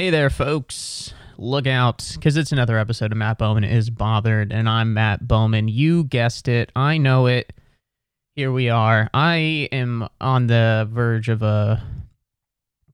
Hey there, folks. Look out, because it's another episode of Matt Bowman is Bothered, and I'm Matt Bowman. You guessed it. I know it. Here we are. I am on the verge of a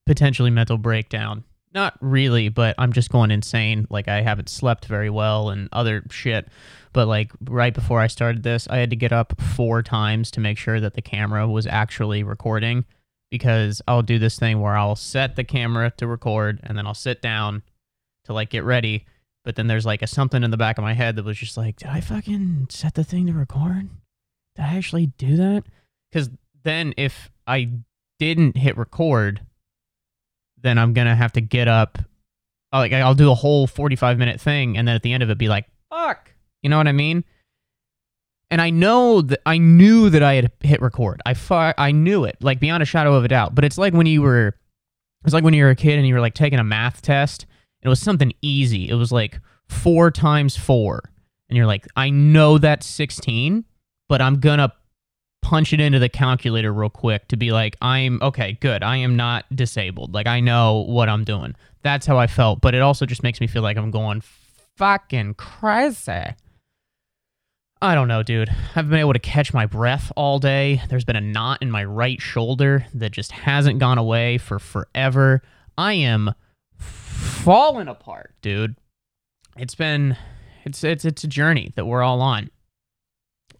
potentially mental breakdown. Not really, but I'm just going insane. Like, I haven't slept very well and other shit. But, like, right before I started this, I had to get up four times to make sure that the camera was actually recording because I'll do this thing where I'll set the camera to record and then I'll sit down to like get ready. But then there's like a something in the back of my head that was just like, did I fucking set the thing to record? Did I actually do that? Because then if I didn't hit record, then I'm gonna have to get up. Like I'll do a whole 45 minute thing, and then at the end of it, be like, fuck. You know what I mean? And I know that I knew that I had hit record. I fu- I knew it, like beyond a shadow of a doubt. But it's like when you were, it's like when you were a kid and you were like taking a math test. And it was something easy. It was like four times four, and you're like, I know that's sixteen, but I'm gonna punch it into the calculator real quick to be like, I'm okay, good. I am not disabled. Like I know what I'm doing. That's how I felt. But it also just makes me feel like I'm going fucking crazy. I don't know, dude. I've been able to catch my breath all day. There's been a knot in my right shoulder that just hasn't gone away for forever. I am falling apart, dude. It's been it's it's it's a journey that we're all on.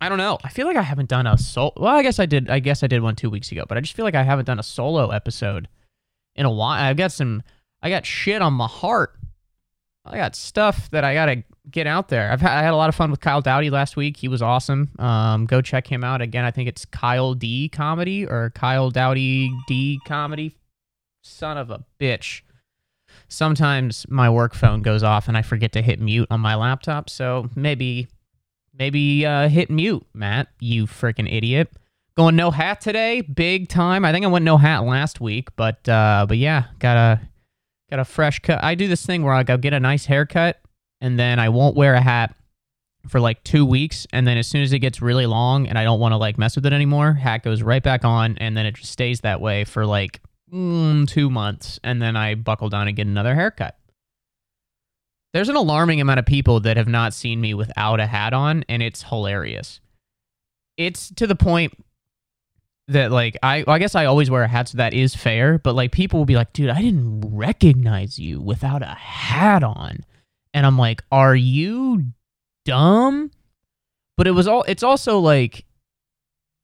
I don't know. I feel like I haven't done a solo. Well, I guess I did. I guess I did one two weeks ago, but I just feel like I haven't done a solo episode in a while. I've got some. I got shit on my heart. I got stuff that I gotta get out there. I've had, I had a lot of fun with Kyle Dowdy last week. He was awesome. Um, go check him out again. I think it's Kyle D comedy or Kyle Dowdy D comedy. Son of a bitch. Sometimes my work phone goes off and I forget to hit mute on my laptop. So maybe, maybe uh, hit mute, Matt. You freaking idiot. Going no hat today, big time. I think I went no hat last week, but uh, but yeah, got a got a fresh cut. I do this thing where I go get a nice haircut and then I won't wear a hat for like two weeks, and then as soon as it gets really long and I don't want to like mess with it anymore, hat goes right back on, and then it just stays that way for like mm, two months, and then I buckle down and get another haircut. There's an alarming amount of people that have not seen me without a hat on, and it's hilarious. It's to the point that like I, I guess I always wear a hat, so that is fair. But like people will be like, "Dude, I didn't recognize you without a hat on." and I'm like, "Are you dumb?" But it was all. It's also like,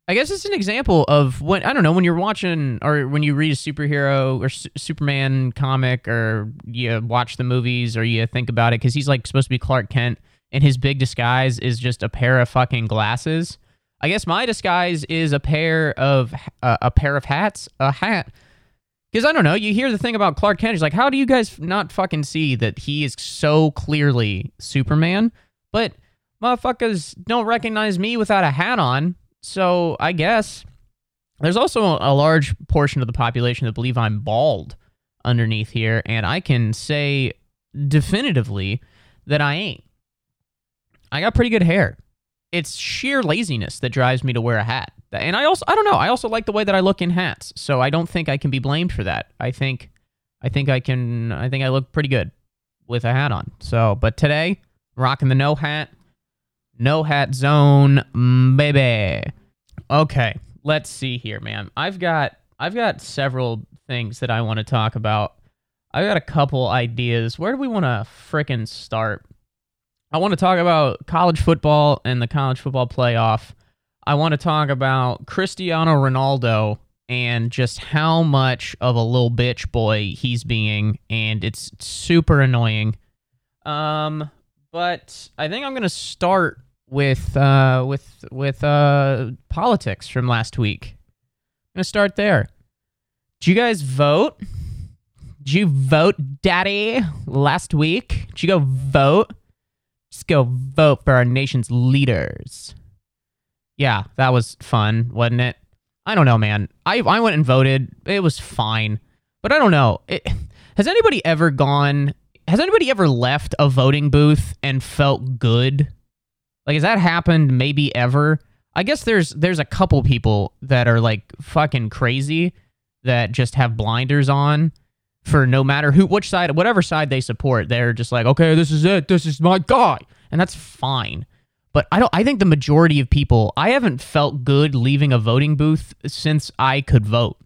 I guess it's an example of when I don't know when you're watching or when you read a superhero or S- Superman comic or you watch the movies or you think about it because he's like supposed to be Clark Kent and his big disguise is just a pair of fucking glasses. I guess my disguise is a pair of uh, a pair of hats, a hat because I don't know, you hear the thing about Clark Kent. He's like, how do you guys not fucking see that he is so clearly Superman? But motherfuckers don't recognize me without a hat on. So I guess there's also a large portion of the population that believe I'm bald underneath here. And I can say definitively that I ain't. I got pretty good hair. It's sheer laziness that drives me to wear a hat. And I also I don't know, I also like the way that I look in hats. So I don't think I can be blamed for that. I think I think I can I think I look pretty good with a hat on. So, but today, rocking the no hat no hat zone, mm, baby. Okay, let's see here, man. I've got I've got several things that I want to talk about. I've got a couple ideas. Where do we want to fricking start? I want to talk about college football and the college football playoff. I want to talk about Cristiano Ronaldo and just how much of a little bitch boy he's being, and it's super annoying. Um, but I think I'm gonna start with uh with with uh politics from last week. I'm gonna start there. Did you guys vote? Did you vote, Daddy, last week? Did you go vote? Just go vote for our nation's leaders. Yeah, that was fun, wasn't it? I don't know, man. I I went and voted. It was fine, but I don't know. It, has anybody ever gone? Has anybody ever left a voting booth and felt good? Like, has that happened? Maybe ever? I guess there's there's a couple people that are like fucking crazy that just have blinders on. For no matter who which side whatever side they support. They're just like, "Okay, this is it. This is my guy." And that's fine. But I don't I think the majority of people, I haven't felt good leaving a voting booth since I could vote.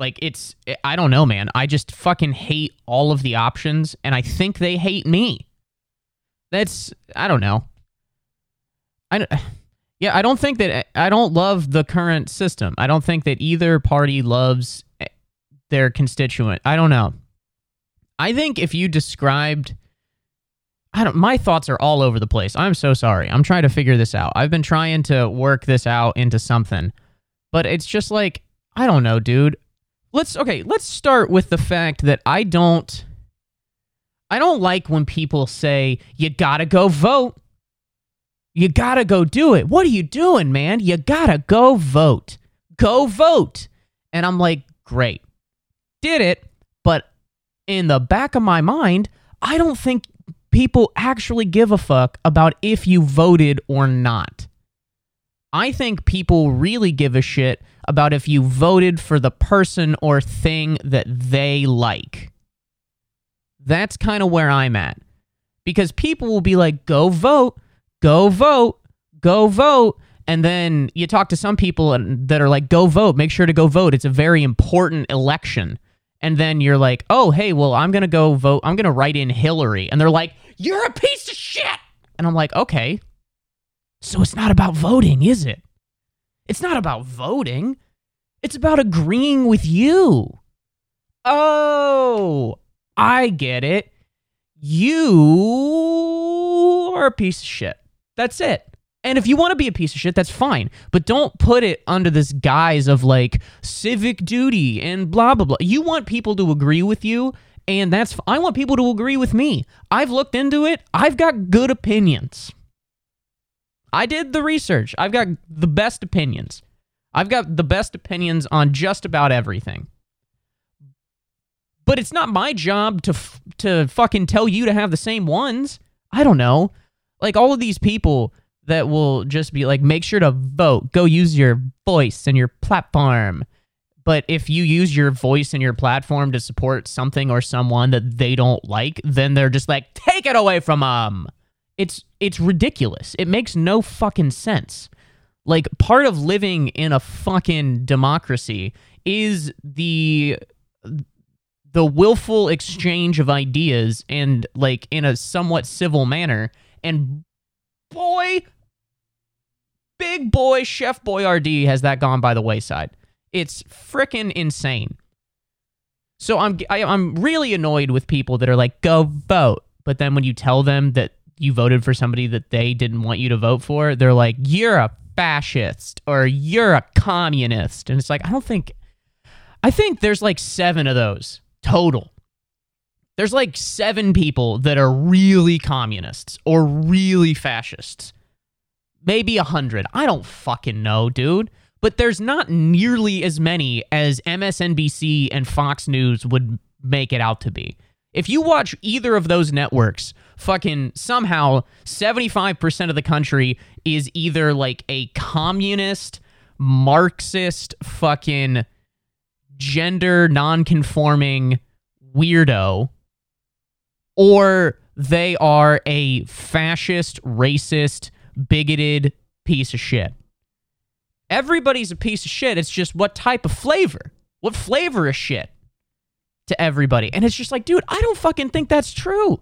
Like it's I don't know, man. I just fucking hate all of the options and I think they hate me. That's I don't know. I yeah, I don't think that I don't love the current system. I don't think that either party loves their constituent. I don't know. I think if you described I don't my thoughts are all over the place. I'm so sorry. I'm trying to figure this out. I've been trying to work this out into something. But it's just like I don't know, dude. Let's okay, let's start with the fact that I don't I don't like when people say you got to go vote. You got to go do it. What are you doing, man? You got to go vote. Go vote. And I'm like, "Great. Did it." But in the back of my mind, I don't think people actually give a fuck about if you voted or not. I think people really give a shit about if you voted for the person or thing that they like. That's kind of where I'm at. Because people will be like, go vote, go vote, go vote. And then you talk to some people that are like, go vote, make sure to go vote. It's a very important election and then you're like, oh, hey, well, I'm going to go vote. I'm going to write in Hillary. And they're like, you're a piece of shit. And I'm like, okay. So it's not about voting, is it? It's not about voting. It's about agreeing with you. Oh, I get it. You are a piece of shit. That's it. And if you want to be a piece of shit, that's fine. But don't put it under this guise of like civic duty and blah, blah, blah. You want people to agree with you, and that's, I want people to agree with me. I've looked into it, I've got good opinions. I did the research, I've got the best opinions. I've got the best opinions on just about everything. But it's not my job to f- to fucking tell you to have the same ones. I don't know. Like all of these people that will just be like, make sure to vote, go use your voice and your platform. But if you use your voice and your platform to support something or someone that they don't like, then they're just like, take it away from them. It's it's ridiculous. It makes no fucking sense. Like part of living in a fucking democracy is the the willful exchange of ideas and like in a somewhat civil manner and boy big boy Chef Boyardee has that gone by the wayside. It's freaking insane. So I'm I, am i am really annoyed with people that are like go vote, but then when you tell them that you voted for somebody that they didn't want you to vote for, they're like you're a fascist or you're a communist, and it's like I don't think I think there's like 7 of those total. There's like 7 people that are really communists or really fascists maybe a hundred. I don't fucking know, dude. But there's not nearly as many as MSNBC and Fox News would make it out to be. If you watch either of those networks, fucking somehow 75% of the country is either like a communist, Marxist, fucking gender non-conforming weirdo, or they are a fascist, racist, bigoted piece of shit. Everybody's a piece of shit. It's just what type of flavor? What flavor of shit to everybody? And it's just like, dude, I don't fucking think that's true.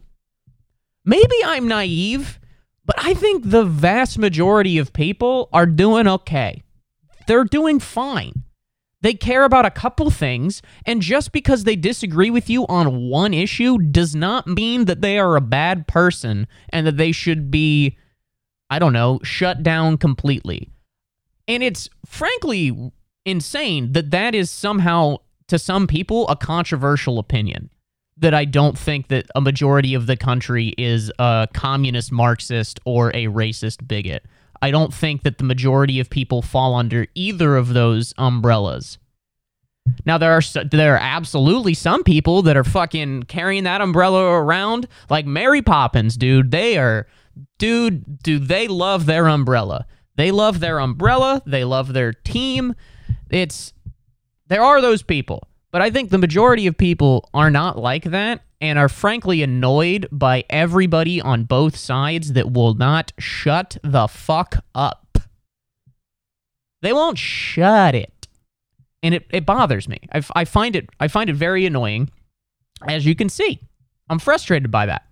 Maybe I'm naive, but I think the vast majority of people are doing okay. They're doing fine. They care about a couple things, and just because they disagree with you on one issue does not mean that they are a bad person and that they should be I don't know, shut down completely. And it's frankly insane that that is somehow, to some people, a controversial opinion. That I don't think that a majority of the country is a communist Marxist or a racist bigot. I don't think that the majority of people fall under either of those umbrellas. Now there are there are absolutely some people that are fucking carrying that umbrella around like Mary Poppins, dude. They are dude, do they love their umbrella? They love their umbrella. They love their team. It's there are those people, But I think the majority of people are not like that and are frankly annoyed by everybody on both sides that will not shut the fuck up. They won't shut it. And it, it bothers me. I, I find it I find it very annoying. As you can see, I'm frustrated by that.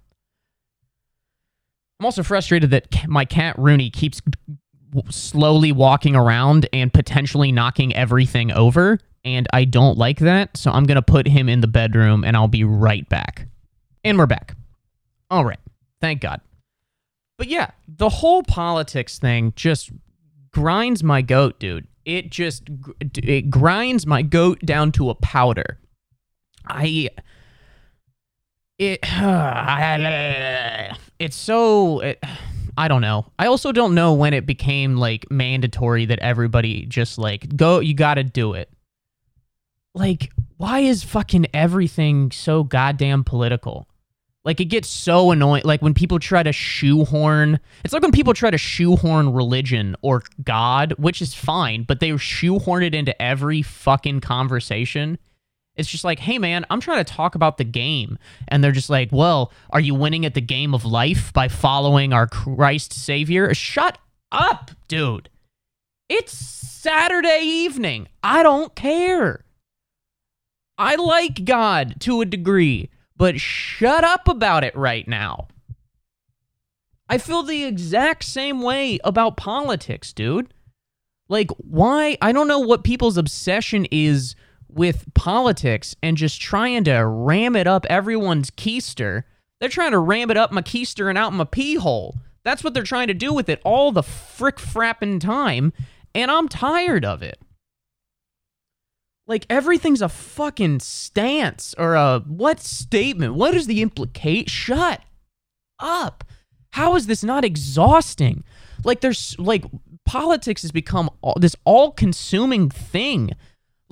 I'm also frustrated that my cat Rooney keeps slowly walking around and potentially knocking everything over and I don't like that, so I'm going to put him in the bedroom and I'll be right back. And we're back. All right. Thank God. But yeah, the whole politics thing just grinds my goat, dude. It just it grinds my goat down to a powder. I it it's so it, I don't know. I also don't know when it became like mandatory that everybody just like go you got to do it like why is fucking everything so goddamn political? Like it gets so annoying. Like when people try to shoehorn, it's like when people try to shoehorn religion or God, which is fine, but they shoehorn it into every fucking conversation. It's just like, hey man, I'm trying to talk about the game. And they're just like, well, are you winning at the game of life by following our Christ Savior? Shut up, dude. It's Saturday evening. I don't care. I like God to a degree, but shut up about it right now. I feel the exact same way about politics, dude. Like, why? I don't know what people's obsession is with politics and just trying to ram it up everyone's keister. They're trying to ram it up my keister and out my pee hole. That's what they're trying to do with it all the frick frapping time, and I'm tired of it. Like everything's a fucking stance or a what statement? What is the implicate? Shut up. How is this not exhausting? Like there's like politics has become all, this all-consuming thing.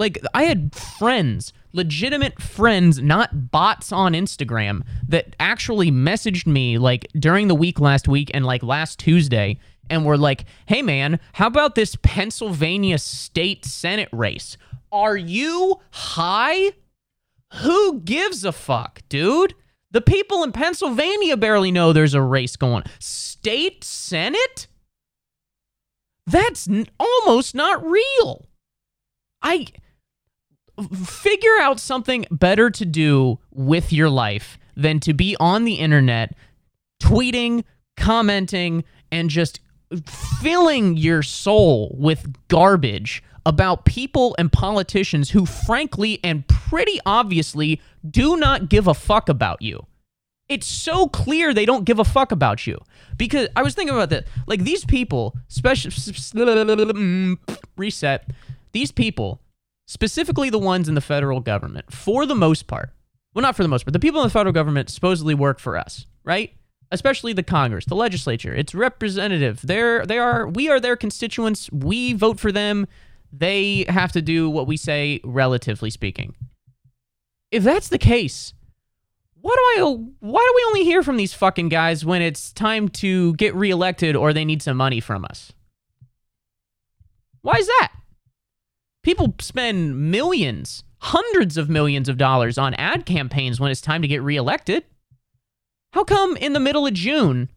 Like I had friends, legitimate friends, not bots on Instagram that actually messaged me like during the week last week and like last Tuesday and were like, "Hey man, how about this Pennsylvania state senate race? Are you high? Who gives a fuck, dude? The people in Pennsylvania barely know there's a race going. State Senate? That's n- almost not real. I figure out something better to do with your life than to be on the internet tweeting, commenting, and just filling your soul with garbage about people and politicians who, frankly and pretty obviously, do not give a fuck about you. It's so clear they don't give a fuck about you. Because I was thinking about this. Like these people, special mm, reset, these people, specifically the ones in the federal government, for the most part, well, not for the most part, the people in the federal government supposedly work for us, right? Especially the Congress, the legislature. It's representative. They're they are we are their constituents. We vote for them they have to do what we say, relatively speaking. If that's the case, why do I why do we only hear from these fucking guys when it's time to get reelected or they need some money from us? Why is that? People spend millions, hundreds of millions of dollars on ad campaigns when it's time to get reelected. How come in the middle of June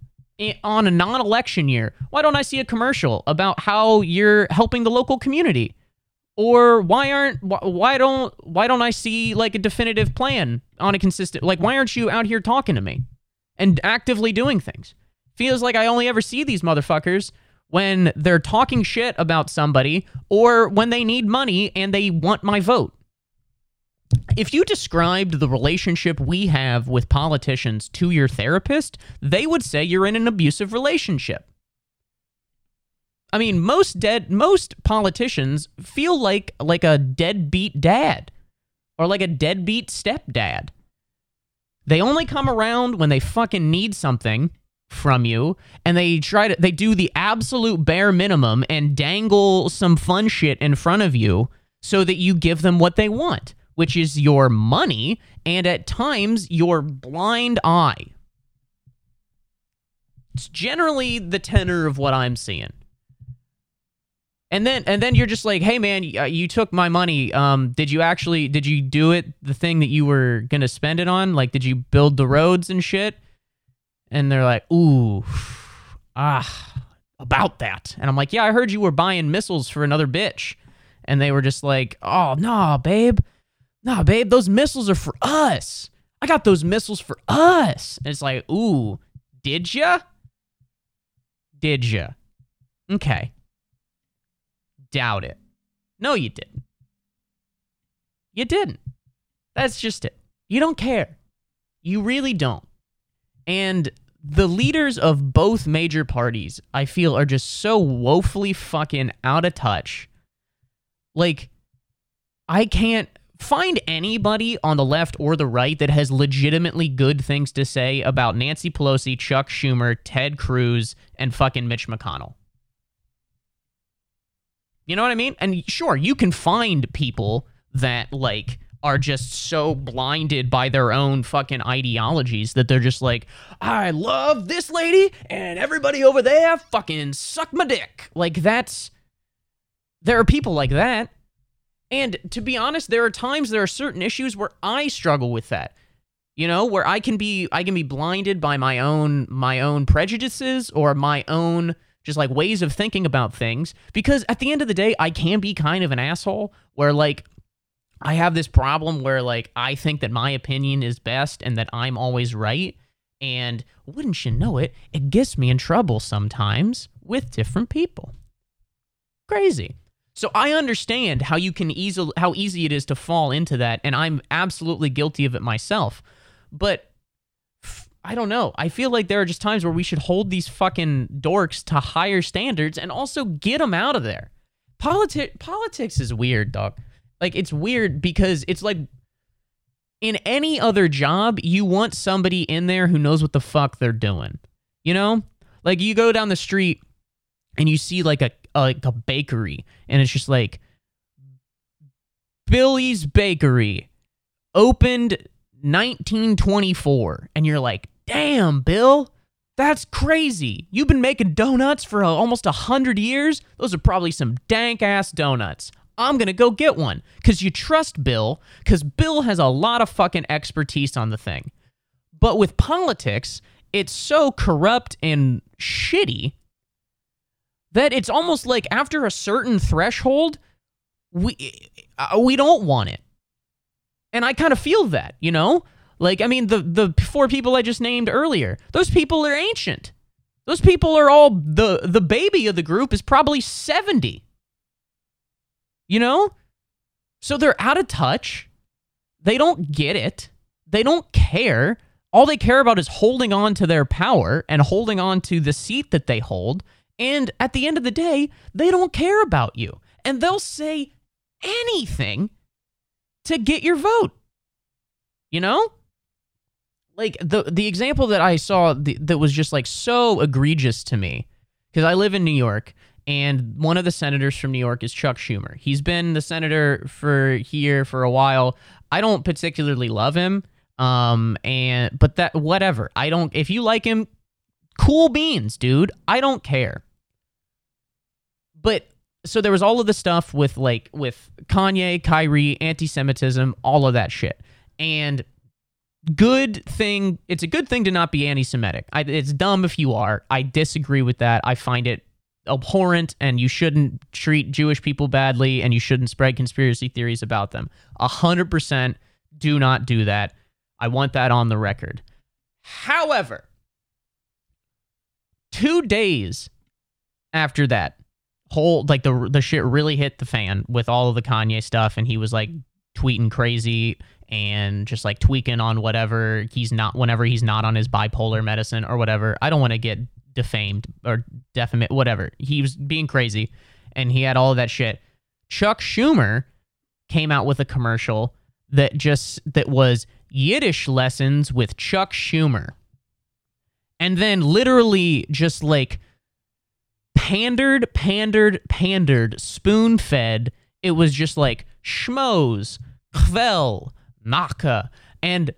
on a non-election year why don't i see a commercial about how you're helping the local community or why aren't why don't why don't i see like a definitive plan on a consistent like why aren't you out here talking to me and actively doing things feels like i only ever see these motherfuckers when they're talking shit about somebody or when they need money and they want my vote if you described the relationship we have with politicians to your therapist, they would say you're in an abusive relationship. I mean, most dead most politicians feel like like a deadbeat dad or like a deadbeat stepdad. They only come around when they fucking need something from you and they try to they do the absolute bare minimum and dangle some fun shit in front of you so that you give them what they want which is your money and at times your blind eye. It's generally the tenor of what I'm seeing. And then and then you're just like, "Hey man, you, uh, took my money. Um did you actually did you do it the thing that you were to spend it on? Like did you build the roads and shit?" And they're like, "Ooh. Ah, about that." And I'm like, "Yeah, I heard you were buying missiles for another bitch." And they were just like, "Oh, nah, babe. Nah, babe, those missiles are for us. I got those missiles for us." And it's like, "Ooh, did ya? Did ya?" Okay. Doubt it. No, you didn't. You didn't. That's just it. You don't care. You really don't. And the leaders of both major parties, I feel, are just so woefully fucking out of touch. Like, I can't find anybody on the left or the right that has legitimately good things to say about Nancy Pelosi, Chuck Schumer, Ted Cruz, and fucking Mitch McConnell. You know what I mean? And sure, you can find people that like are just so blinded by their own fucking ideologies that they're just like, I love this lady and everybody over there fucking suck my dick. Like that's there are people like that. And to be honest, there are times there are certain issues where I struggle with that. You know, where I can be I can be blinded by my own my own prejudices or my own just like ways of thinking about things. Because at the end of the day, I can be kind of an asshole where like I have this problem where like I think that my opinion is best and that I'm always right. And wouldn't you know it, it gets me in trouble sometimes with different people. Crazy. So I understand how you can easily how easy it is to fall into that and I'm absolutely guilty of it myself. But I don't know. I feel like there are just times where we should hold these fucking dorks to higher standards and also get them out of there. Politi- politics is weird, dog. Like it's weird because it's like in any other job, you want somebody in there who knows what the fuck they're doing. You know? Like you go down the street and you see like a, a like a bakery and it's just like Billy's Bakery opened 1924 and you're like Damn, Bill. That's crazy. You've been making donuts for almost a hundred years? Those are probably some dank ass donuts. I'm gonna go get one. Cause you trust Bill, cause Bill has a lot of fucking expertise on the thing. But with politics, it's so corrupt and shitty that it's almost like after a certain threshold, we uh, we don't want it. And I kind of feel that, you know? Like, I mean, the the four people I just named earlier, those people are ancient. Those people are all the the baby of the group is probably 70. You know? So they're out of touch. They don't get it. They don't care. All they care about is holding on to their power and holding on to the seat that they hold. And at the end of the day, they don't care about you. And they'll say anything to get your vote. You know? like the the example that I saw that was just like so egregious to me because I live in New York and one of the senators from New York is Chuck Schumer. He's been the senator for here for a while. I don't particularly love him um and but that whatever. I don't if you like him cool beans, dude. I don't care. But so there was all of the stuff with like with Kanye, Kyrie, anti-Semitism, all of that shit. And good thing. It's a good thing to not be anti-Semitic. I, it's dumb if you are. I disagree with that. I find it abhorrent, and you shouldn't treat Jewish people badly, and you shouldn't spread conspiracy theories about them. A hundred percent, do not do that. I want that on the record. However, two days after that whole like the the shit really hit the fan with all of the Kanye stuff, and he was like tweeting crazy and just like tweaking on whatever he's not whenever he's not on his bipolar medicine or whatever. I don't want to get defamed or defamate whatever. He was being crazy and he had all of that shit. Chuck Schumer came out with a commercial that just that was Yiddish lessons with Chuck Schumer. And then literally just like pandered, pandered, pandered, spoon fed. It was just like schmoes, kvell, Naka. And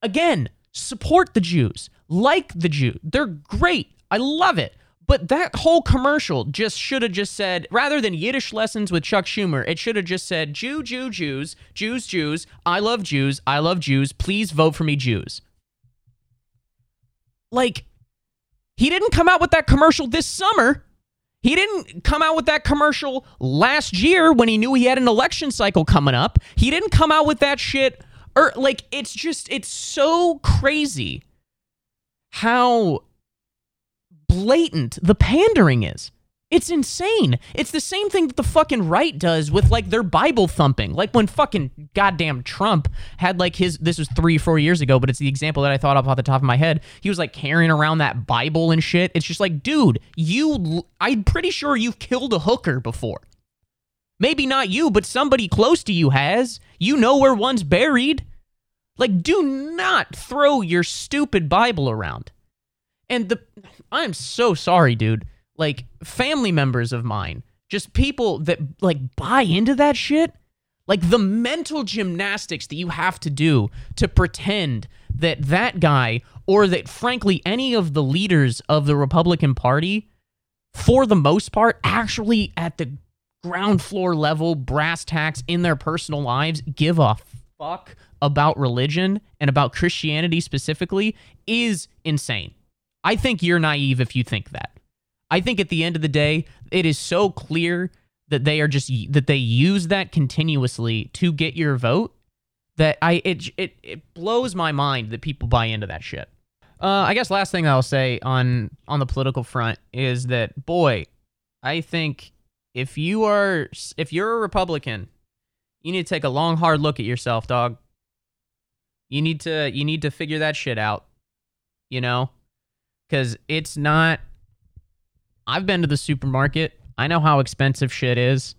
again, support the Jews, like the Jew. They're great. I love it. But that whole commercial just should have just said, rather than Yiddish lessons with Chuck Schumer, it should have just said, Jew, Jew, Jews, Jews, Jews, I love Jews, I love Jews, please vote for me, Jews. Like, he didn't come out with that commercial this summer. He didn't come out with that commercial last year when he knew he had an election cycle coming up. He didn't come out with that shit. Or, like, it's just, it's so crazy how blatant the pandering is. It's insane. It's the same thing that the fucking right does with like their Bible thumping. Like when fucking goddamn Trump had like his, this was three, four years ago, but it's the example that I thought of off the top of my head. He was like carrying around that Bible and shit. It's just like, dude, you, I'm pretty sure you've killed a hooker before. Maybe not you, but somebody close to you has. You know where one's buried. Like, do not throw your stupid Bible around. And the I'm so sorry, dude. Like family members of mine, just people that like buy into that shit, like the mental gymnastics that you have to do to pretend that that guy or that frankly any of the leaders of the Republican Party for the most part actually at the ground floor level brass tacks in their personal lives give a fuck about religion and about Christianity specifically is insane. I think you're naive if you think that. I think at the end of the day, it is so clear that they are just that they use that continuously to get your vote that I it it it blows my mind that people buy into that shit. Uh, I guess last thing I'll say on on the political front is that boy, I think if you are if you're a Republican, you need to take a long hard look at yourself, dog. You need to you need to figure that shit out. You know, because it's not. I've been to the supermarket. I know how expensive shit is.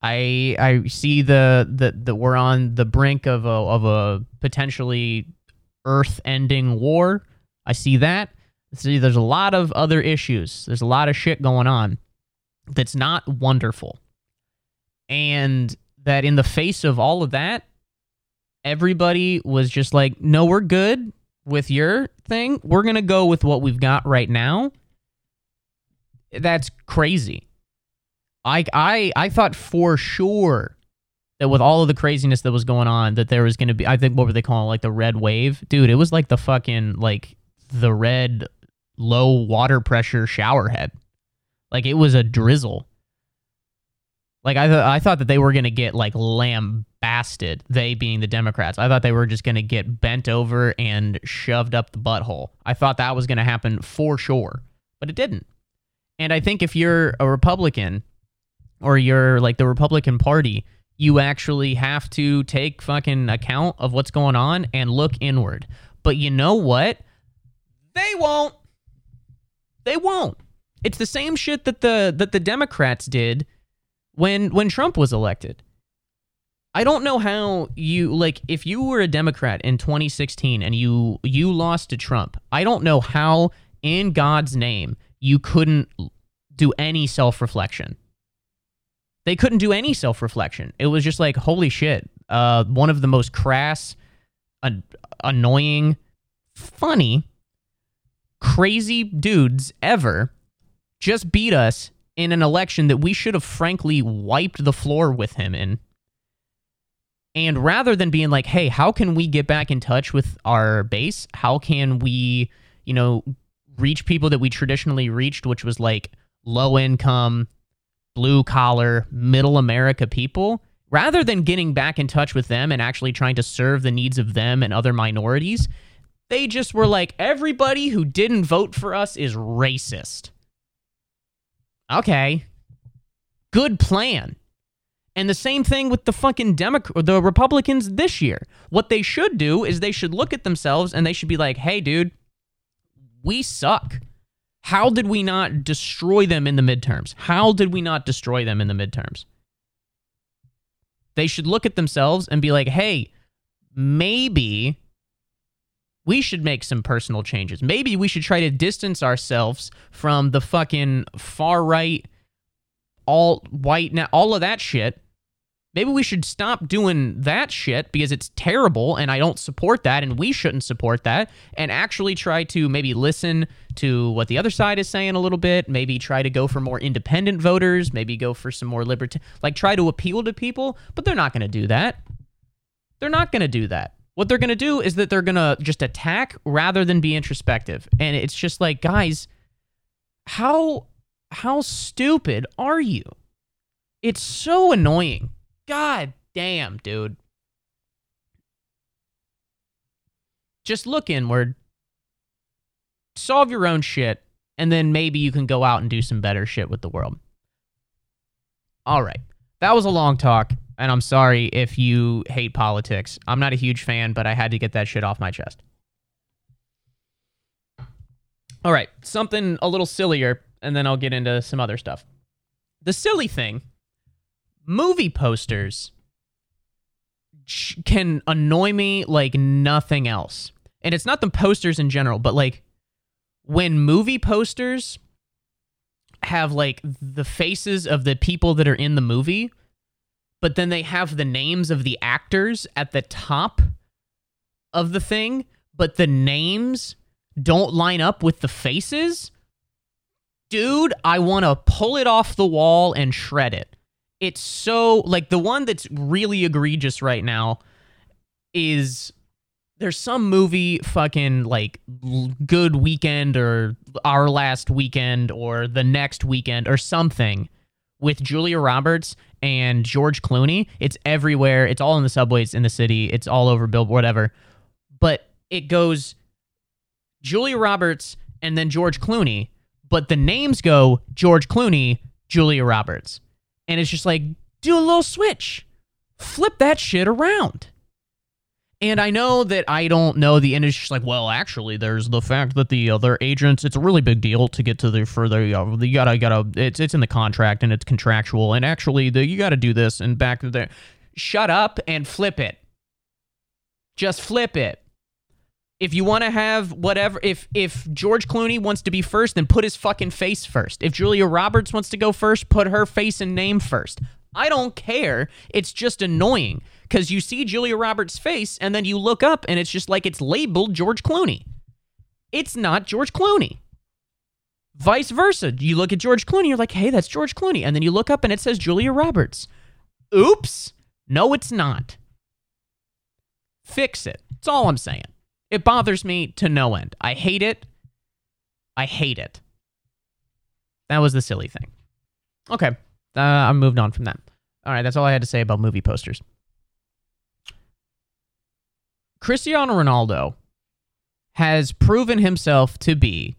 I I see the the that we're on the brink of a of a potentially earth-ending war. I see that. See, there's a lot of other issues. There's a lot of shit going on that's not wonderful, and that in the face of all of that, everybody was just like, "No, we're good with your thing, we're going to go with what we've got right now. That's crazy. I I I thought for sure that with all of the craziness that was going on that there was going to be I think what were they calling it? like the red wave? Dude, it was like the fucking like the red low water pressure shower head. Like it was a drizzle. Like I th- I thought that they were going to get like lamb blasted, they being the Democrats. I thought they were just going to get bent over and shoved up the butthole. I thought that was going to happen for sure, but it didn't. And I think if you're a Republican or you're like the Republican Party, you actually have to take fucking account of what's going on and look inward. But you know what? They won't. They won't. It's the same shit that the that the Democrats did when when Trump was elected. I don't know how you like if you were a Democrat in 2016 and you you lost to Trump. I don't know how in God's name you couldn't do any self-reflection. They couldn't do any self-reflection. It was just like holy shit. Uh one of the most crass an- annoying funny crazy dudes ever just beat us in an election that we should have frankly wiped the floor with him in and rather than being like, hey, how can we get back in touch with our base? How can we, you know, reach people that we traditionally reached, which was like low income, blue collar, middle America people? Rather than getting back in touch with them and actually trying to serve the needs of them and other minorities, they just were like, everybody who didn't vote for us is racist. Okay. Good plan. And the same thing with the fucking Democrat, the Republicans this year. What they should do is they should look at themselves and they should be like, "Hey, dude, we suck. How did we not destroy them in the midterms? How did we not destroy them in the midterms?" They should look at themselves and be like, "Hey, maybe we should make some personal changes. Maybe we should try to distance ourselves from the fucking far right, all white, all of that shit." Maybe we should stop doing that shit because it's terrible and I don't support that and we shouldn't support that and actually try to maybe listen to what the other side is saying a little bit, maybe try to go for more independent voters, maybe go for some more liberty like try to appeal to people, but they're not going to do that. They're not going to do that. What they're going to do is that they're going to just attack rather than be introspective. And it's just like, guys, how how stupid are you? It's so annoying. God damn, dude. Just look inward. Solve your own shit, and then maybe you can go out and do some better shit with the world. All right. That was a long talk, and I'm sorry if you hate politics. I'm not a huge fan, but I had to get that shit off my chest. All right, something a little sillier, and then I'll get into some other stuff. The silly thing movie posters can annoy me like nothing else. And it's not the posters in general, but like when movie posters have like the faces of the people that are in the movie, but then they have the names of the actors at the top of the thing, but the names don't line up with the faces. Dude, I want to pull it off the wall and shred it it's so like the one that's really egregious right now is there's some movie fucking like good weekend or our last weekend or the next weekend or something with Julia Roberts and George Clooney. It's everywhere. It's all in the subways in the city. It's all over billboard whatever. But it goes Julia Roberts and then George Clooney, but the names go George Clooney, Julia Roberts. And it's just like, do a little switch, flip that shit around. And I know that I don't know the industry. Just like, well, actually, there's the fact that the other agents. It's a really big deal to get to the further. You, uh, know, you gotta, gotta. It's it's in the contract and it's contractual. And actually, the, you got to do this and back there. Shut up and flip it. Just flip it. If you want to have whatever, if if George Clooney wants to be first, then put his fucking face first. If Julia Roberts wants to go first, put her face and name first. I don't care. It's just annoying because you see Julia Roberts' face and then you look up and it's just like it's labeled George Clooney. It's not George Clooney. Vice versa. You look at George Clooney, you're like, hey, that's George Clooney. And then you look up and it says Julia Roberts. Oops. No, it's not. Fix it. That's all I'm saying. It bothers me to no end. I hate it. I hate it. That was the silly thing. Okay. Uh, I moved on from that. All right, that's all I had to say about movie posters. Cristiano Ronaldo has proven himself to be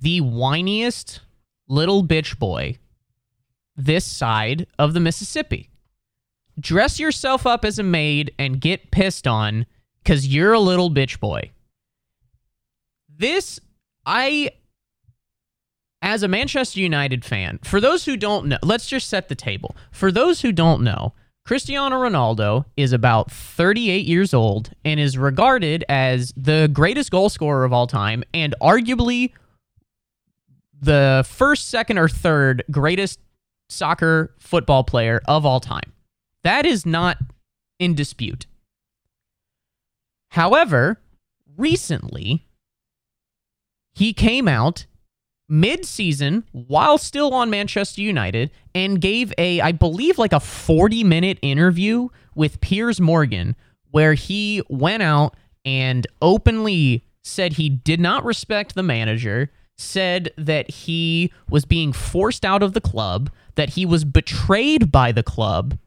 the whiniest little bitch boy this side of the Mississippi. Dress yourself up as a maid and get pissed on because you're a little bitch boy. This, I, as a Manchester United fan, for those who don't know, let's just set the table. For those who don't know, Cristiano Ronaldo is about 38 years old and is regarded as the greatest goal scorer of all time and arguably the first, second, or third greatest soccer football player of all time. That is not in dispute. However, recently, he came out mid-season while still on Manchester United and gave a I believe like a 40-minute interview with Piers Morgan where he went out and openly said he did not respect the manager, said that he was being forced out of the club, that he was betrayed by the club,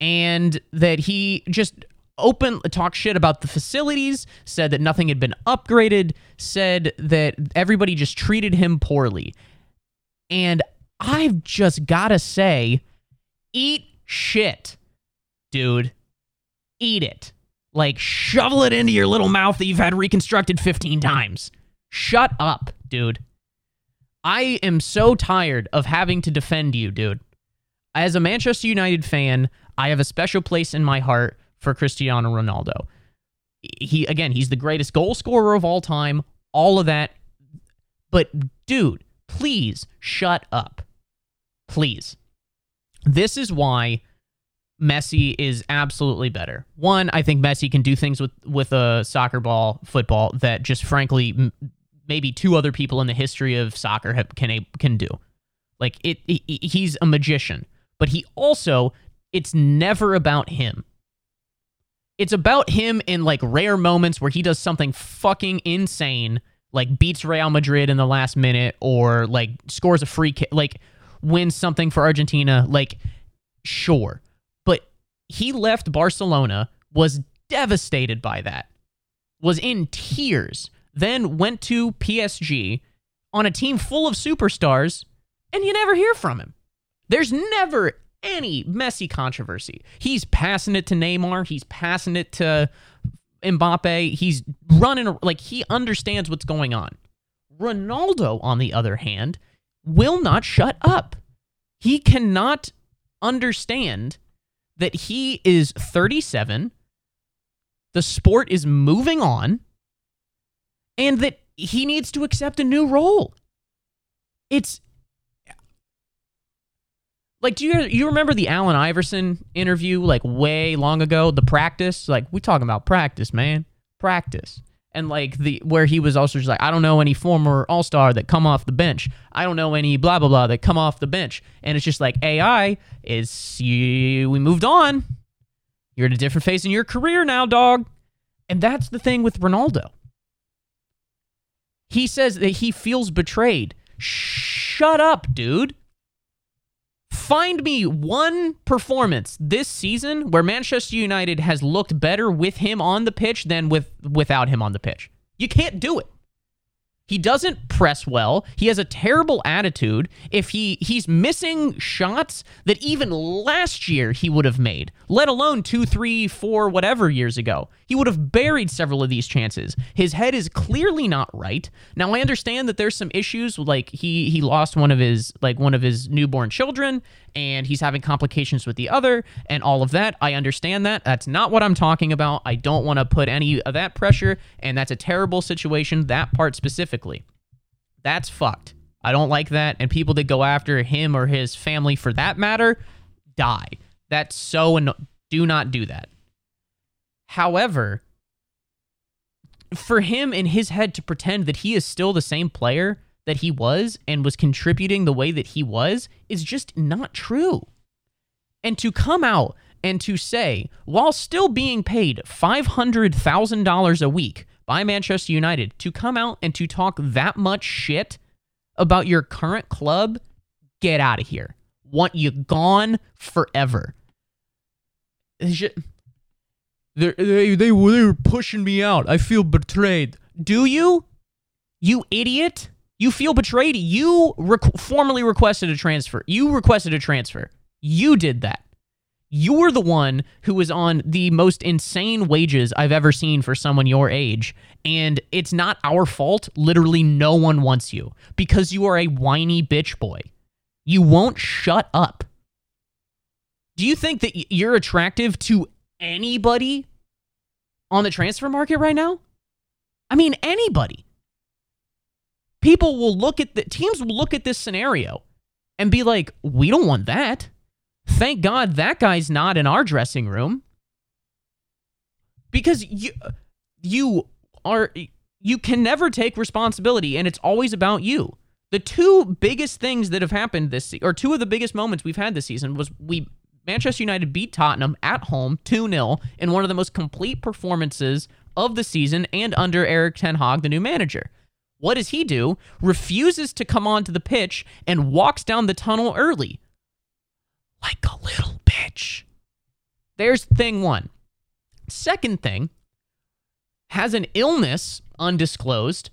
and that he just open talk shit about the facilities, said that nothing had been upgraded, said that everybody just treated him poorly. And I've just got to say, eat shit, dude. Eat it. Like, shovel it into your little mouth that you've had reconstructed 15 times. Shut up, dude. I am so tired of having to defend you, dude. As a Manchester United fan, I have a special place in my heart for Cristiano Ronaldo. He again, he's the greatest goal scorer of all time, all of that. But dude, please shut up. Please. This is why Messi is absolutely better. One, I think Messi can do things with with a soccer ball, football that just frankly m- maybe two other people in the history of soccer have, can can do. Like it, he, he's a magician, but he also it's never about him. It's about him in like rare moments where he does something fucking insane, like beats Real Madrid in the last minute or like scores a free kick, like wins something for Argentina. Like, sure. But he left Barcelona, was devastated by that, was in tears, then went to PSG on a team full of superstars, and you never hear from him. There's never any messy controversy. He's passing it to Neymar. He's passing it to Mbappe. He's running like he understands what's going on. Ronaldo, on the other hand, will not shut up. He cannot understand that he is 37, the sport is moving on, and that he needs to accept a new role. It's like, do you you remember the Allen Iverson interview like way long ago? The practice, like we talking about practice, man, practice, and like the where he was also just like, I don't know any former All Star that come off the bench. I don't know any blah blah blah that come off the bench, and it's just like AI is you. We moved on. You're at a different phase in your career now, dog, and that's the thing with Ronaldo. He says that he feels betrayed. Shut up, dude. Find me one performance this season where Manchester United has looked better with him on the pitch than with without him on the pitch. You can't do it. He doesn't press well. He has a terrible attitude. If he he's missing shots that even last year he would have made, let alone two, three, four, whatever years ago. He would have buried several of these chances. His head is clearly not right. Now I understand that there's some issues, like he he lost one of his like one of his newborn children, and he's having complications with the other, and all of that. I understand that. That's not what I'm talking about. I don't want to put any of that pressure, and that's a terrible situation. That part specifically, that's fucked. I don't like that, and people that go after him or his family for that matter die. That's so anno- do not do that. However, for him in his head to pretend that he is still the same player that he was and was contributing the way that he was is just not true. And to come out and to say, while still being paid $500,000 a week by Manchester United, to come out and to talk that much shit about your current club, get out of here. Want you gone forever. Just, they, they, they were pushing me out. I feel betrayed. Do you? You idiot? You feel betrayed. You formally requested a transfer. You requested a transfer. You did that. You were the one who was on the most insane wages I've ever seen for someone your age. And it's not our fault. Literally, no one wants you because you are a whiny bitch boy. You won't shut up. Do you think that you're attractive to anybody on the transfer market right now? I mean, anybody people will look at the teams will look at this scenario and be like, we don't want that. Thank God that guy's not in our dressing room. Because you you are you can never take responsibility and it's always about you. The two biggest things that have happened this or two of the biggest moments we've had this season was we Manchester United beat Tottenham at home 2-0 in one of the most complete performances of the season and under Erik ten Hag, the new manager. What does he do? Refuses to come onto the pitch and walks down the tunnel early. Like a little bitch. There's thing one. Second thing, has an illness undisclosed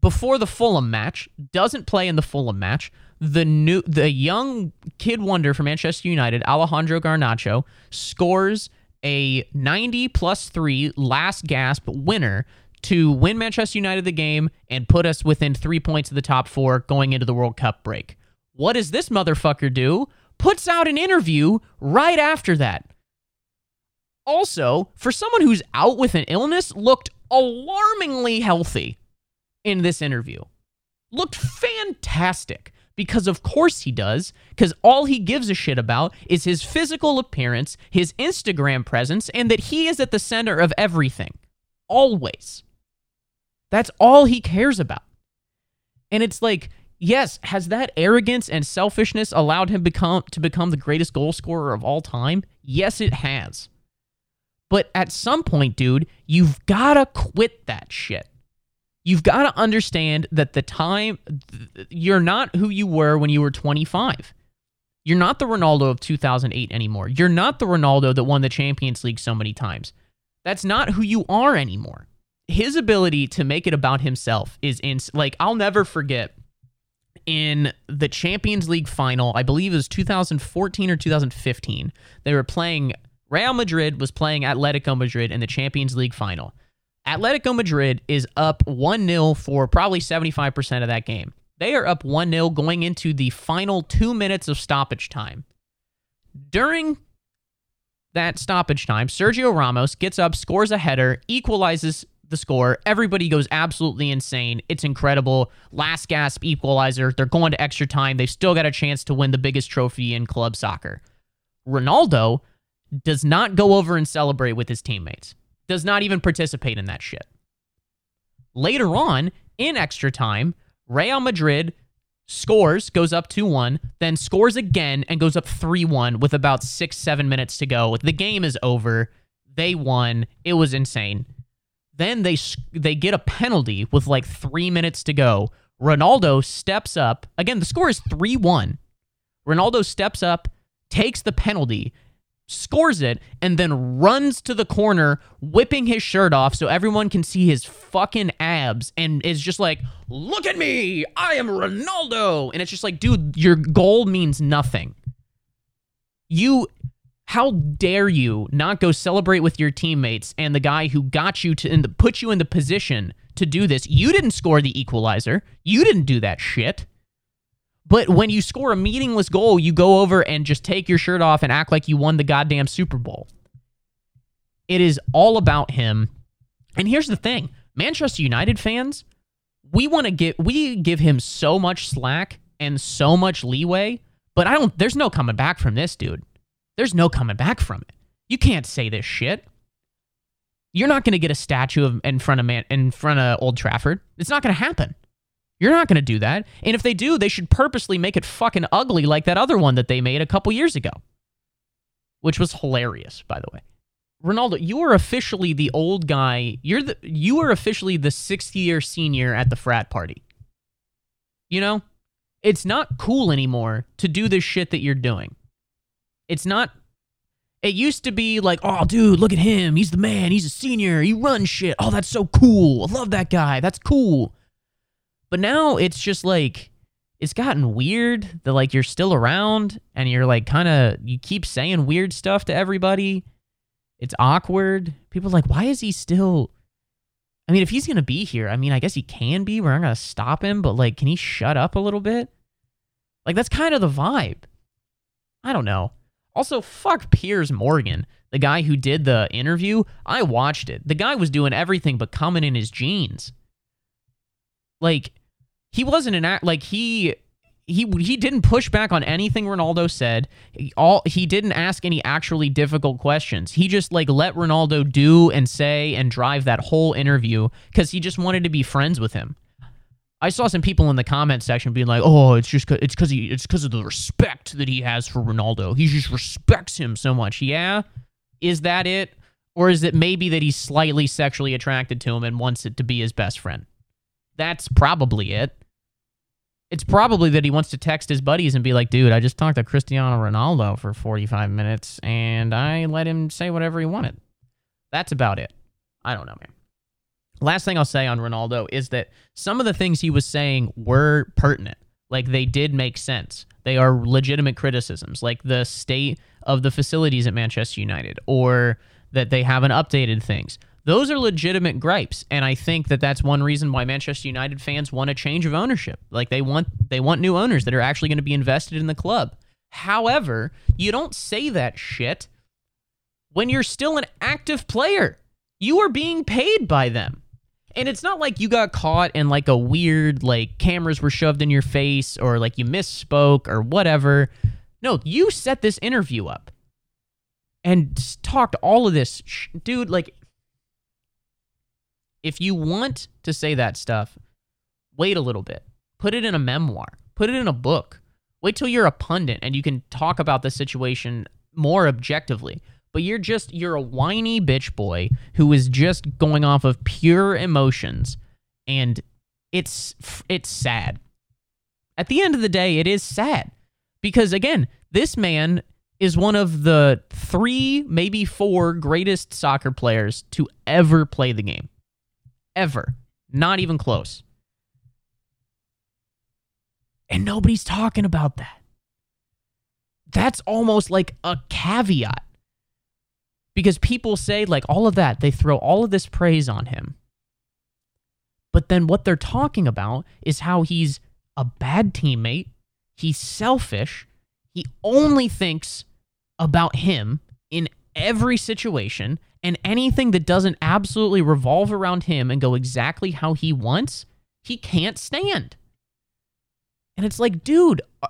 before the Fulham match, doesn't play in the Fulham match. The new the young kid wonder for Manchester United, Alejandro Garnacho, scores a 90 plus 3 last gasp winner to win Manchester United the game and put us within three points of the top four going into the World Cup break. What does this motherfucker do? Puts out an interview right after that. Also, for someone who's out with an illness, looked alarmingly healthy in this interview. Looked fantastic. Because of course he does, because all he gives a shit about is his physical appearance, his Instagram presence, and that he is at the center of everything. Always. That's all he cares about. And it's like, yes, has that arrogance and selfishness allowed him become to become the greatest goal scorer of all time? Yes, it has. But at some point, dude, you've got to quit that shit. You've got to understand that the time you're not who you were when you were 25. You're not the Ronaldo of 2008 anymore. You're not the Ronaldo that won the Champions League so many times. That's not who you are anymore. His ability to make it about himself is in like I'll never forget in the Champions League final, I believe it was 2014 or 2015. They were playing Real Madrid was playing Atletico Madrid in the Champions League final. Atletico Madrid is up 1 0 for probably 75% of that game. They are up 1 0 going into the final two minutes of stoppage time. During that stoppage time, Sergio Ramos gets up, scores a header, equalizes the score. Everybody goes absolutely insane. It's incredible. Last gasp equalizer. They're going to extra time. They've still got a chance to win the biggest trophy in club soccer. Ronaldo does not go over and celebrate with his teammates does not even participate in that shit. Later on, in extra time, Real Madrid scores, goes up 2 1, then scores again and goes up 3 1 with about six, seven minutes to go. The game is over. They won. It was insane. Then they they get a penalty with like three minutes to go. Ronaldo steps up. Again, the score is 3 1. Ronaldo steps up, takes the penalty, scores it, and then runs to the corner, whipping his shirt off so everyone can see his fucking abs, and is just like, Look at me! I am Ronaldo! And it's just like, dude, your goal means nothing. You. How dare you not go celebrate with your teammates and the guy who got you to the, put you in the position to do this? You didn't score the equalizer. You didn't do that shit. But when you score a meaningless goal, you go over and just take your shirt off and act like you won the goddamn Super Bowl. It is all about him. And here's the thing Manchester United fans, we want to get, we give him so much slack and so much leeway, but I don't, there's no coming back from this, dude. There's no coming back from it. You can't say this shit. You're not going to get a statue of, in front of man, in front of Old Trafford. It's not going to happen. You're not going to do that. And if they do, they should purposely make it fucking ugly like that other one that they made a couple years ago, which was hilarious, by the way. Ronaldo, you are officially the old guy. You're the you are officially the 6th year senior at the frat party. You know? It's not cool anymore to do this shit that you're doing. It's not it used to be like, "Oh, dude, look at him. He's the man. He's a senior. He runs shit. Oh, that's so cool. I love that guy. That's cool." But now it's just like it's gotten weird that like you're still around and you're like kind of you keep saying weird stuff to everybody. It's awkward. People like, why is he still? I mean, if he's gonna be here, I mean, I guess he can be. We're not gonna stop him, but like, can he shut up a little bit? Like that's kind of the vibe. I don't know. Also, fuck Piers Morgan, the guy who did the interview. I watched it. The guy was doing everything but coming in his jeans. Like he wasn't an act like he he he didn't push back on anything Ronaldo said. He, all he didn't ask any actually difficult questions. He just like let Ronaldo do and say and drive that whole interview because he just wanted to be friends with him. I saw some people in the comment section being like, "Oh, it's just cause, it's because he it's because of the respect that he has for Ronaldo. He just respects him so much." Yeah, is that it, or is it maybe that he's slightly sexually attracted to him and wants it to be his best friend? That's probably it. It's probably that he wants to text his buddies and be like, dude, I just talked to Cristiano Ronaldo for 45 minutes and I let him say whatever he wanted. That's about it. I don't know, man. Last thing I'll say on Ronaldo is that some of the things he was saying were pertinent. Like they did make sense. They are legitimate criticisms, like the state of the facilities at Manchester United or that they haven't updated things. Those are legitimate gripes, and I think that that's one reason why Manchester United fans want a change of ownership. Like they want they want new owners that are actually going to be invested in the club. However, you don't say that shit when you're still an active player. You are being paid by them. And it's not like you got caught and like a weird like cameras were shoved in your face or like you misspoke or whatever. No, you set this interview up and talked all of this, sh- dude. Like, if you want to say that stuff, wait a little bit. Put it in a memoir. Put it in a book. Wait till you're a pundit and you can talk about the situation more objectively. But you're just you're a whiny bitch boy who is just going off of pure emotions and it's it's sad. At the end of the day, it is sad. Because again, this man is one of the 3, maybe 4 greatest soccer players to ever play the game. Ever. Not even close. And nobody's talking about that. That's almost like a caveat. Because people say, like, all of that, they throw all of this praise on him. But then what they're talking about is how he's a bad teammate, he's selfish, he only thinks about him in every situation, and anything that doesn't absolutely revolve around him and go exactly how he wants, he can't stand. And it's like, dude, uh,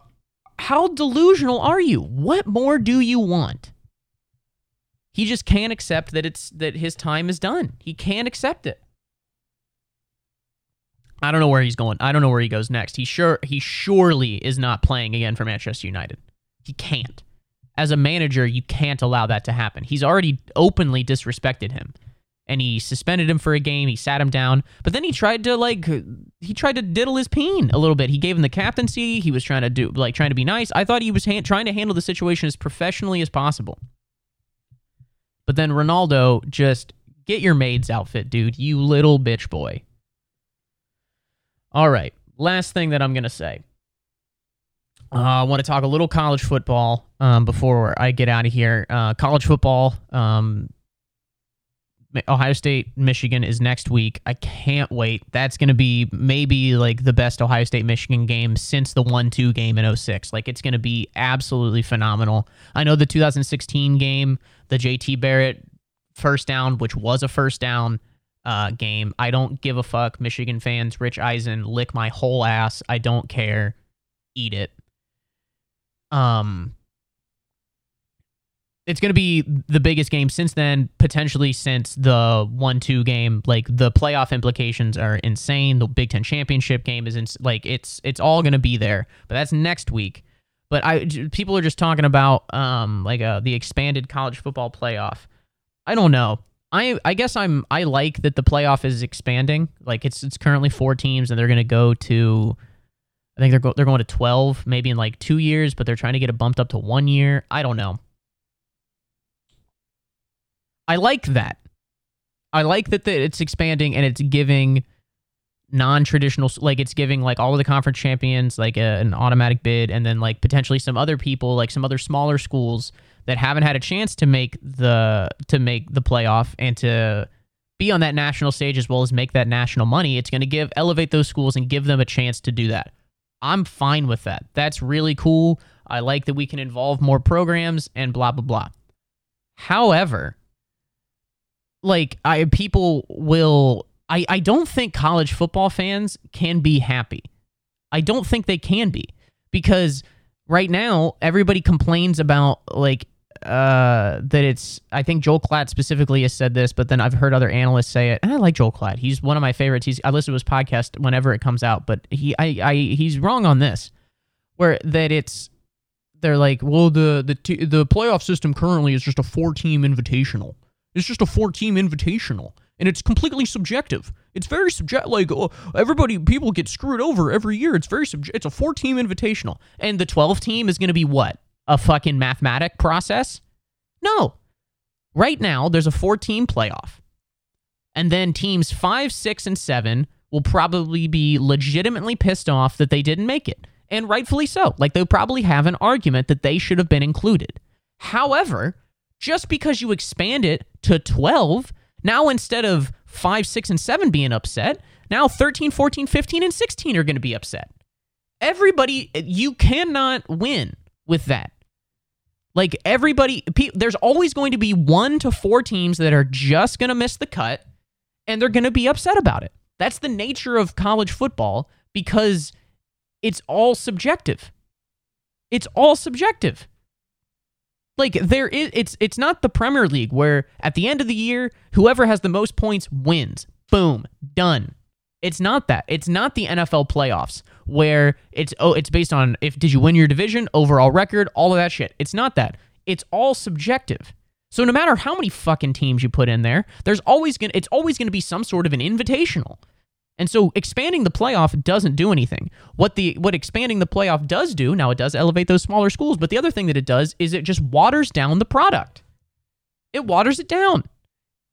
how delusional are you? What more do you want? He just can't accept that it's that his time is done. He can't accept it. I don't know where he's going. I don't know where he goes next. He sure he surely is not playing again for Manchester United. He can't. As a manager, you can't allow that to happen. He's already openly disrespected him and he suspended him for a game. He sat him down, but then he tried to like he tried to diddle his peen a little bit. He gave him the captaincy. He was trying to do like trying to be nice. I thought he was ha- trying to handle the situation as professionally as possible. But then Ronaldo just get your maid's outfit, dude. You little bitch boy. All right, last thing that I'm gonna say. Uh, I want to talk a little college football um, before I get out of here. Uh, college football. Um, Ohio State, Michigan is next week. I can't wait. That's going to be maybe like the best Ohio State Michigan game since the 1 2 game in 06. Like, it's going to be absolutely phenomenal. I know the 2016 game, the JT Barrett first down, which was a first down uh, game. I don't give a fuck. Michigan fans, Rich Eisen, lick my whole ass. I don't care. Eat it. Um, it's going to be the biggest game since then, potentially since the one-two game. Like the playoff implications are insane. The Big Ten championship game is in, like it's it's all going to be there. But that's next week. But I people are just talking about um like uh, the expanded college football playoff. I don't know. I I guess I'm I like that the playoff is expanding. Like it's it's currently four teams and they're going to go to. I think they're go, they're going to 12 maybe in like 2 years, but they're trying to get it bumped up to 1 year. I don't know. I like that. I like that the, it's expanding and it's giving non-traditional like it's giving like all of the conference champions like a, an automatic bid and then like potentially some other people like some other smaller schools that haven't had a chance to make the to make the playoff and to be on that national stage as well as make that national money it's going to give elevate those schools and give them a chance to do that. I'm fine with that. That's really cool. I like that we can involve more programs and blah blah blah. However like I people will I, I don't think college football fans can be happy. I don't think they can be because right now everybody complains about like uh that it's I think Joel Klatt specifically has said this, but then I've heard other analysts say it, and I like Joel Klatt. He's one of my favorites. He's I listen to his podcast whenever it comes out, but he I, I he's wrong on this, where that it's they're like, well the the t- the playoff system currently is just a four team invitational. It's just a four team invitational, and it's completely subjective. It's very subject. Like uh, everybody, people get screwed over every year. It's very subject. It's a four team invitational, and the twelve team is going to be what a fucking mathematic process. No, right now there's a four team playoff, and then teams five, six, and seven will probably be legitimately pissed off that they didn't make it, and rightfully so. Like they'll probably have an argument that they should have been included. However, just because you expand it to 12, now instead of 5, 6, and 7 being upset, now 13, 14, 15, and 16 are going to be upset. Everybody, you cannot win with that. Like everybody, there's always going to be one to four teams that are just going to miss the cut, and they're going to be upset about it. That's the nature of college football because it's all subjective. It's all subjective. Like there is it's it's not the Premier League where at the end of the year whoever has the most points wins. Boom, done. It's not that. It's not the NFL playoffs where it's oh it's based on if did you win your division, overall record, all of that shit. It's not that. It's all subjective. So no matter how many fucking teams you put in there, there's always going to it's always going to be some sort of an invitational. And so expanding the playoff doesn't do anything. What the what expanding the playoff does do, now it does elevate those smaller schools, but the other thing that it does is it just waters down the product. It waters it down.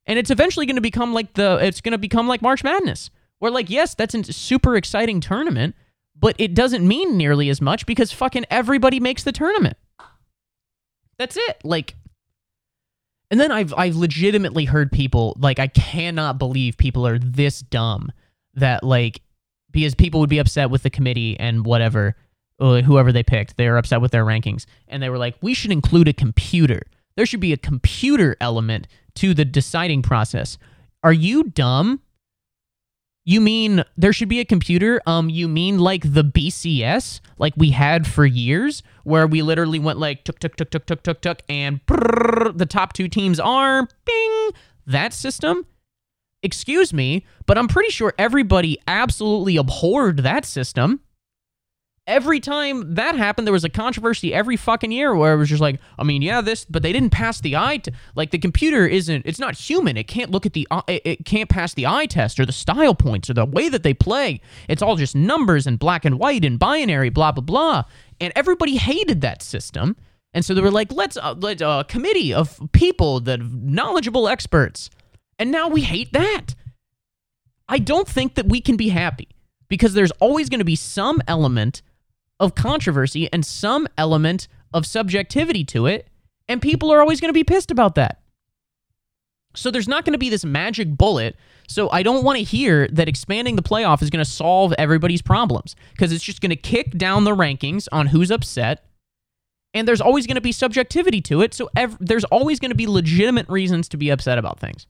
And it's eventually going to become like the it's going to become like March Madness. Where like yes, that's a super exciting tournament, but it doesn't mean nearly as much because fucking everybody makes the tournament. That's it. Like and then I've I've legitimately heard people like I cannot believe people are this dumb that like because people would be upset with the committee and whatever uh, whoever they picked they're upset with their rankings. And they were like we should include a computer. There should be a computer element to the deciding process. Are you dumb? You mean there should be a computer? Um you mean like the bcs like we had for years where we literally went like tuk tuk tuk tuk tuk tuk tuk and brrr, the top two teams are bing that system excuse me, but I'm pretty sure everybody absolutely abhorred that system. Every time that happened, there was a controversy every fucking year where it was just like, I mean, yeah, this, but they didn't pass the eye. T- like the computer isn't, it's not human. It can't look at the, it can't pass the eye test or the style points or the way that they play. It's all just numbers and black and white and binary, blah blah blah. And everybody hated that system. And so they were like, let's uh, let a committee of people that knowledgeable experts and now we hate that. I don't think that we can be happy because there's always going to be some element of controversy and some element of subjectivity to it. And people are always going to be pissed about that. So there's not going to be this magic bullet. So I don't want to hear that expanding the playoff is going to solve everybody's problems because it's just going to kick down the rankings on who's upset. And there's always going to be subjectivity to it. So ev- there's always going to be legitimate reasons to be upset about things.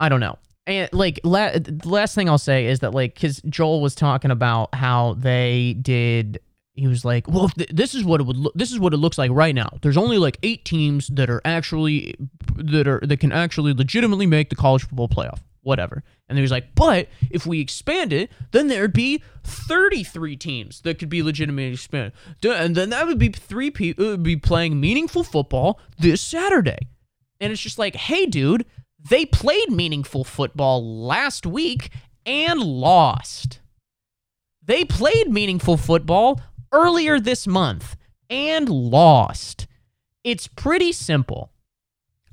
I don't know. And like la- the last thing I'll say is that like because Joel was talking about how they did. He was like, "Well, th- this is what it would. Lo- this is what it looks like right now. There's only like eight teams that are actually that are that can actually legitimately make the college football playoff. Whatever." And he was like, "But if we expand it, then there'd be 33 teams that could be legitimately expanded, and then that would be three people would be playing meaningful football this Saturday." And it's just like, "Hey, dude." They played meaningful football last week and lost. They played meaningful football earlier this month and lost. It's pretty simple.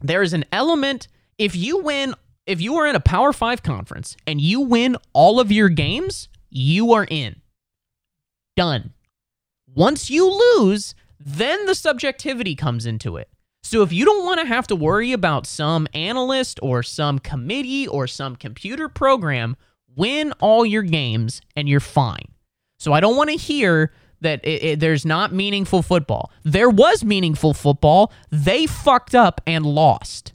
There is an element if you win if you are in a Power 5 conference and you win all of your games, you are in. Done. Once you lose, then the subjectivity comes into it. So if you don't want to have to worry about some analyst or some committee or some computer program, win all your games and you're fine. So I don't want to hear that it, it, there's not meaningful football. There was meaningful football. They fucked up and lost.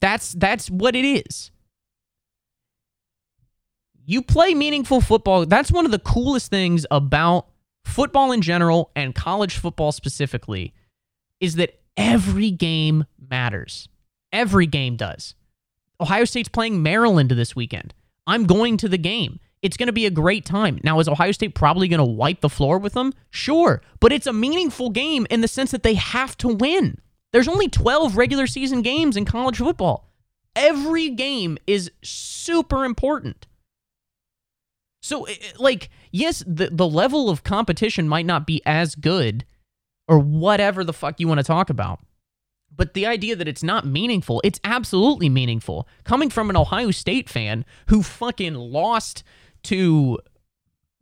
That's that's what it is. You play meaningful football. That's one of the coolest things about football in general and college football specifically is that every game matters. Every game does. Ohio State's playing Maryland this weekend. I'm going to the game. It's going to be a great time. Now, is Ohio State probably going to wipe the floor with them? Sure. But it's a meaningful game in the sense that they have to win. There's only 12 regular season games in college football. Every game is super important. So, eh, eh, like, yes, the, the level of competition might not be as good or whatever the fuck you want to talk about. But the idea that it's not meaningful, it's absolutely meaningful. Coming from an Ohio State fan who fucking lost to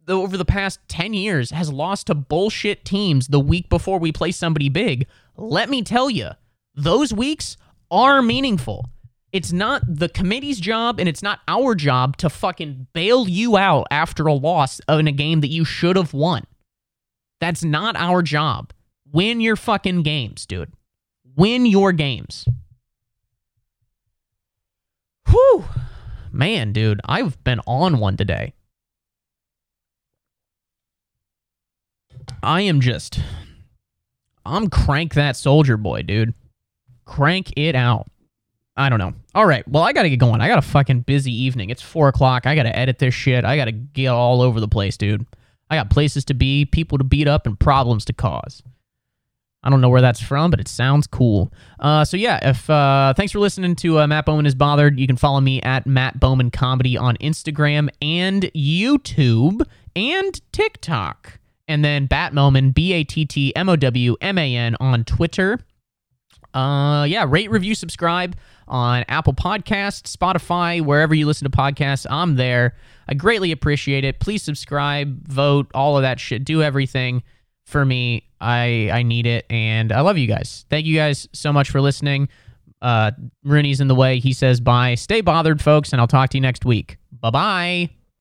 the, over the past 10 years has lost to bullshit teams the week before we play somebody big. Let me tell you, those weeks are meaningful. It's not the committee's job and it's not our job to fucking bail you out after a loss in a game that you should have won. That's not our job. Win your fucking games, dude. Win your games. Whew. Man, dude, I've been on one today. I am just. I'm crank that soldier boy, dude. Crank it out. I don't know. All right. Well, I got to get going. I got a fucking busy evening. It's four o'clock. I got to edit this shit. I got to get all over the place, dude. I got places to be, people to beat up, and problems to cause. I don't know where that's from, but it sounds cool. Uh, so yeah, if uh, thanks for listening to uh, Matt Bowman is bothered. You can follow me at Matt Bowman Comedy on Instagram and YouTube and TikTok, and then Batmoman B A T T M O W M A N on Twitter. Uh, yeah, rate, review, subscribe on Apple Podcasts, Spotify, wherever you listen to podcasts. I'm there. I greatly appreciate it. Please subscribe, vote, all of that shit. Do everything for me. I I need it, and I love you guys. Thank you guys so much for listening. Uh, Rooney's in the way. He says bye. Stay bothered, folks, and I'll talk to you next week. Bye bye.